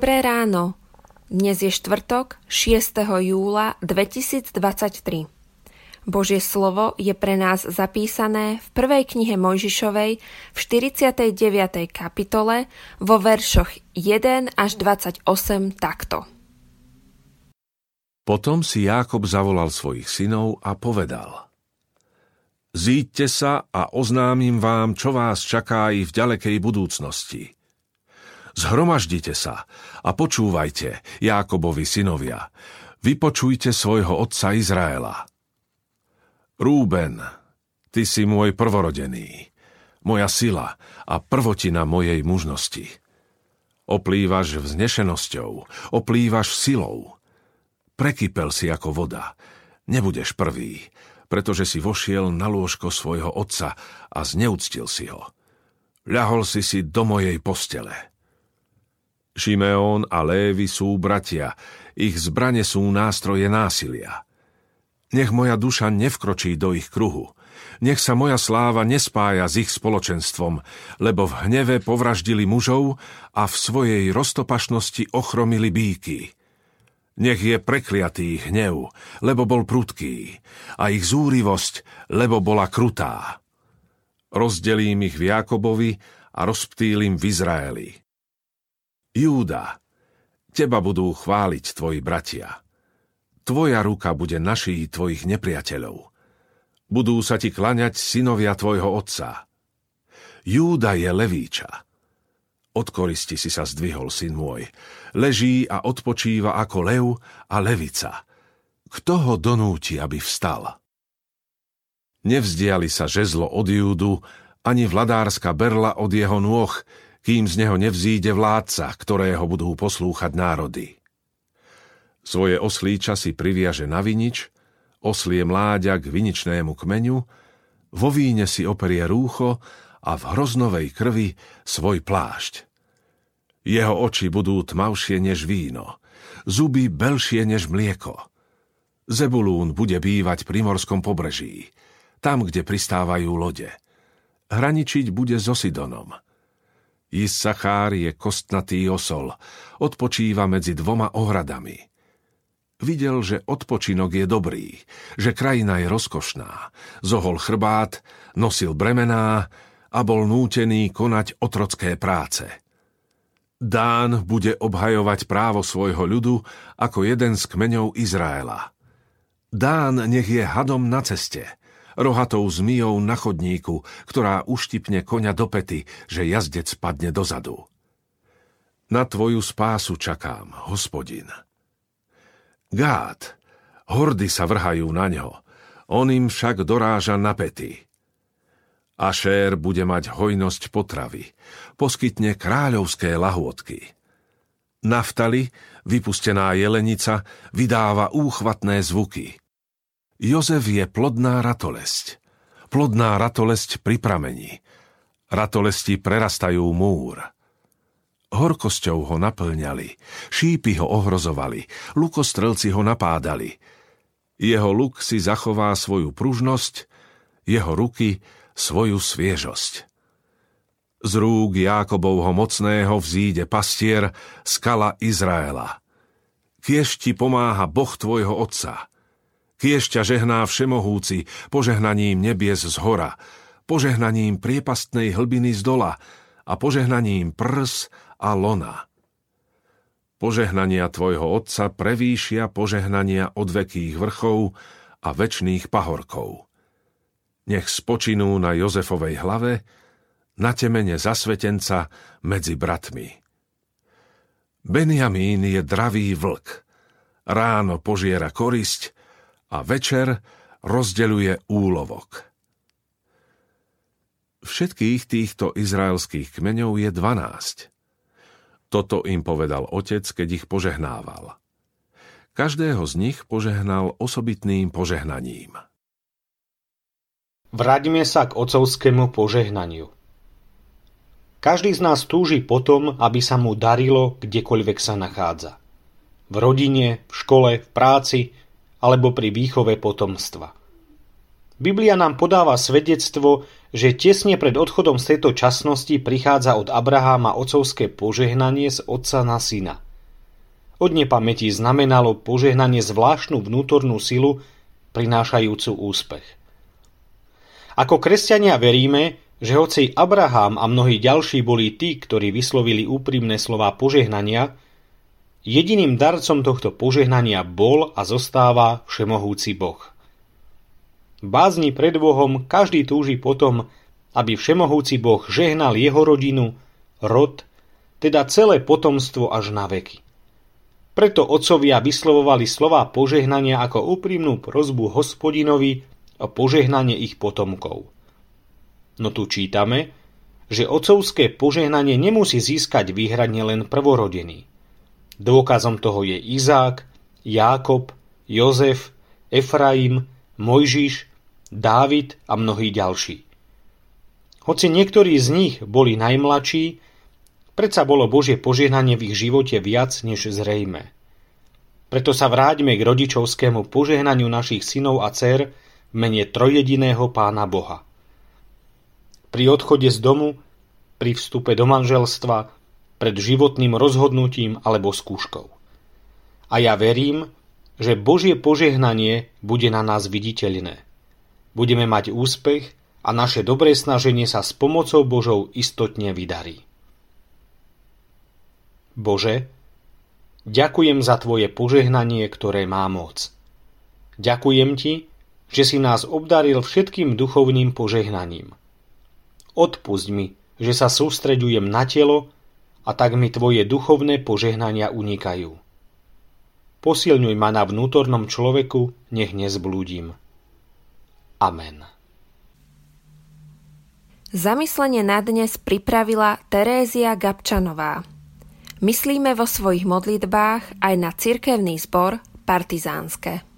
Dobré ráno. Dnes je štvrtok, 6. júla 2023. Božie slovo je pre nás zapísané v prvej knihe Mojžišovej v 49. kapitole vo veršoch 1 až 28 takto. Potom si Jákob zavolal svojich synov a povedal Zíďte sa a oznámim vám, čo vás čaká i v ďalekej budúcnosti – Zhromaždite sa a počúvajte, Jákobovi synovia. Vypočujte svojho otca Izraela. Rúben, ty si môj prvorodený, moja sila a prvotina mojej mužnosti. Oplývaš vznešenosťou, oplývaš silou. Prekypel si ako voda. Nebudeš prvý, pretože si vošiel na lôžko svojho otca a zneúctil si ho. Ľahol si si do mojej postele. Šimeón a Lévy sú bratia, ich zbrane sú nástroje násilia. Nech moja duša nevkročí do ich kruhu, nech sa moja sláva nespája s ich spoločenstvom, lebo v hneve povraždili mužov a v svojej roztopašnosti ochromili bíky. Nech je prekliatý hnev, lebo bol prudký, a ich zúrivosť, lebo bola krutá. Rozdelím ich v Jakobovi a rozptýlim v Izraeli. Júda, teba budú chváliť tvoji bratia. Tvoja ruka bude naší tvojich nepriateľov. Budú sa ti klaňať synovia tvojho otca. Júda je levíča. Od koristi si sa zdvihol, syn môj. Leží a odpočíva ako lev a levica. Kto ho donúti, aby vstal? Nevzdiali sa žezlo od Júdu, ani vladárska berla od jeho nôh, kým z neho nevzíde vládca, ktorého budú poslúchať národy. Svoje oslí časy priviaže na vinič, oslie mláďa k viničnému kmeňu, vo víne si operie rúcho a v hroznovej krvi svoj plášť. Jeho oči budú tmavšie než víno, zuby belšie než mlieko. Zebulún bude bývať pri morskom pobreží, tam, kde pristávajú lode. Hraničiť bude so Sidonom – Issachár je kostnatý osol, odpočíva medzi dvoma ohradami. Videl, že odpočinok je dobrý, že krajina je rozkošná. Zohol chrbát, nosil bremená a bol nútený konať otrocké práce. Dán bude obhajovať právo svojho ľudu ako jeden z kmeňov Izraela. Dán nech je hadom na ceste – rohatou zmijou na chodníku, ktorá uštipne koňa do pety, že jazdec padne dozadu. Na tvoju spásu čakám, hospodin. Gát, hordy sa vrhajú na ňo, on im však doráža na pety. Ašér bude mať hojnosť potravy, poskytne kráľovské lahôdky. Naftali, vypustená jelenica, vydáva úchvatné zvuky. Jozef je plodná ratolesť. Plodná ratolesť pri pramení. Ratolesti prerastajú múr. Horkosťou ho naplňali, šípy ho ohrozovali, lukostrelci ho napádali. Jeho luk si zachová svoju pružnosť, jeho ruky svoju sviežosť. Z rúk Jákobovho mocného vzíde pastier, skala Izraela. Kiež ti pomáha Boh tvojho otca – Kiež ťa žehná všemohúci, požehnaním nebies z hora, požehnaním priepastnej hlbiny z dola a požehnaním prs a lona. Požehnania tvojho otca prevýšia požehnania odvekých vrchov a väčšných pahorkov. Nech spočinú na Jozefovej hlave, na temene zasvetenca medzi bratmi. Benjamín je dravý vlk. Ráno požiera korisť, a večer rozdeľuje úlovok. Všetkých týchto izraelských kmeňov je dvanásť. Toto im povedal otec, keď ich požehnával. Každého z nich požehnal osobitným požehnaním. Vráťme sa k otcovskému požehnaniu. Každý z nás túži potom, aby sa mu darilo, kdekoľvek sa nachádza. V rodine, v škole, v práci, alebo pri výchove potomstva. Biblia nám podáva svedectvo, že tesne pred odchodom z tejto časnosti prichádza od Abraháma otcovské požehnanie z otca na syna. od nepamäti znamenalo požehnanie zvláštnu vnútornú silu, prinášajúcu úspech. Ako kresťania veríme, že hoci Abraham a mnohí ďalší boli tí, ktorí vyslovili úprimné slová požehnania, jediným darcom tohto požehnania bol a zostáva všemohúci Boh. Bázni pred Bohom každý túži potom, aby všemohúci Boh žehnal jeho rodinu, rod, teda celé potomstvo až na veky. Preto otcovia vyslovovali slová požehnania ako úprimnú prozbu hospodinovi o požehnanie ich potomkov. No tu čítame, že otcovské požehnanie nemusí získať výhradne len prvorodený. Dôkazom toho je Izák, Jákob, Jozef, Efraim, Mojžiš, Dávid a mnohí ďalší. Hoci niektorí z nich boli najmladší, Predsa bolo Božie požehnanie v ich živote viac než zrejme. Preto sa vráťme k rodičovskému požehnaniu našich synov a dcer v mene trojediného Pána Boha. Pri odchode z domu, pri vstupe do manželstva, pred životným rozhodnutím alebo skúškou. A ja verím, že Božie požehnanie bude na nás viditeľné. Budeme mať úspech a naše dobré snaženie sa s pomocou Božou istotne vydarí. Bože, ďakujem za Tvoje požehnanie, ktoré má moc. Ďakujem Ti, že si nás obdaril všetkým duchovným požehnaním. Odpusť mi, že sa sústreďujem na telo a tak mi Tvoje duchovné požehnania unikajú. Posilňuj ma na vnútornom človeku, nech nezblúdim. Amen. Zamyslenie na dnes pripravila Terézia Gabčanová. Myslíme vo svojich modlitbách aj na cirkevný zbor Partizánske.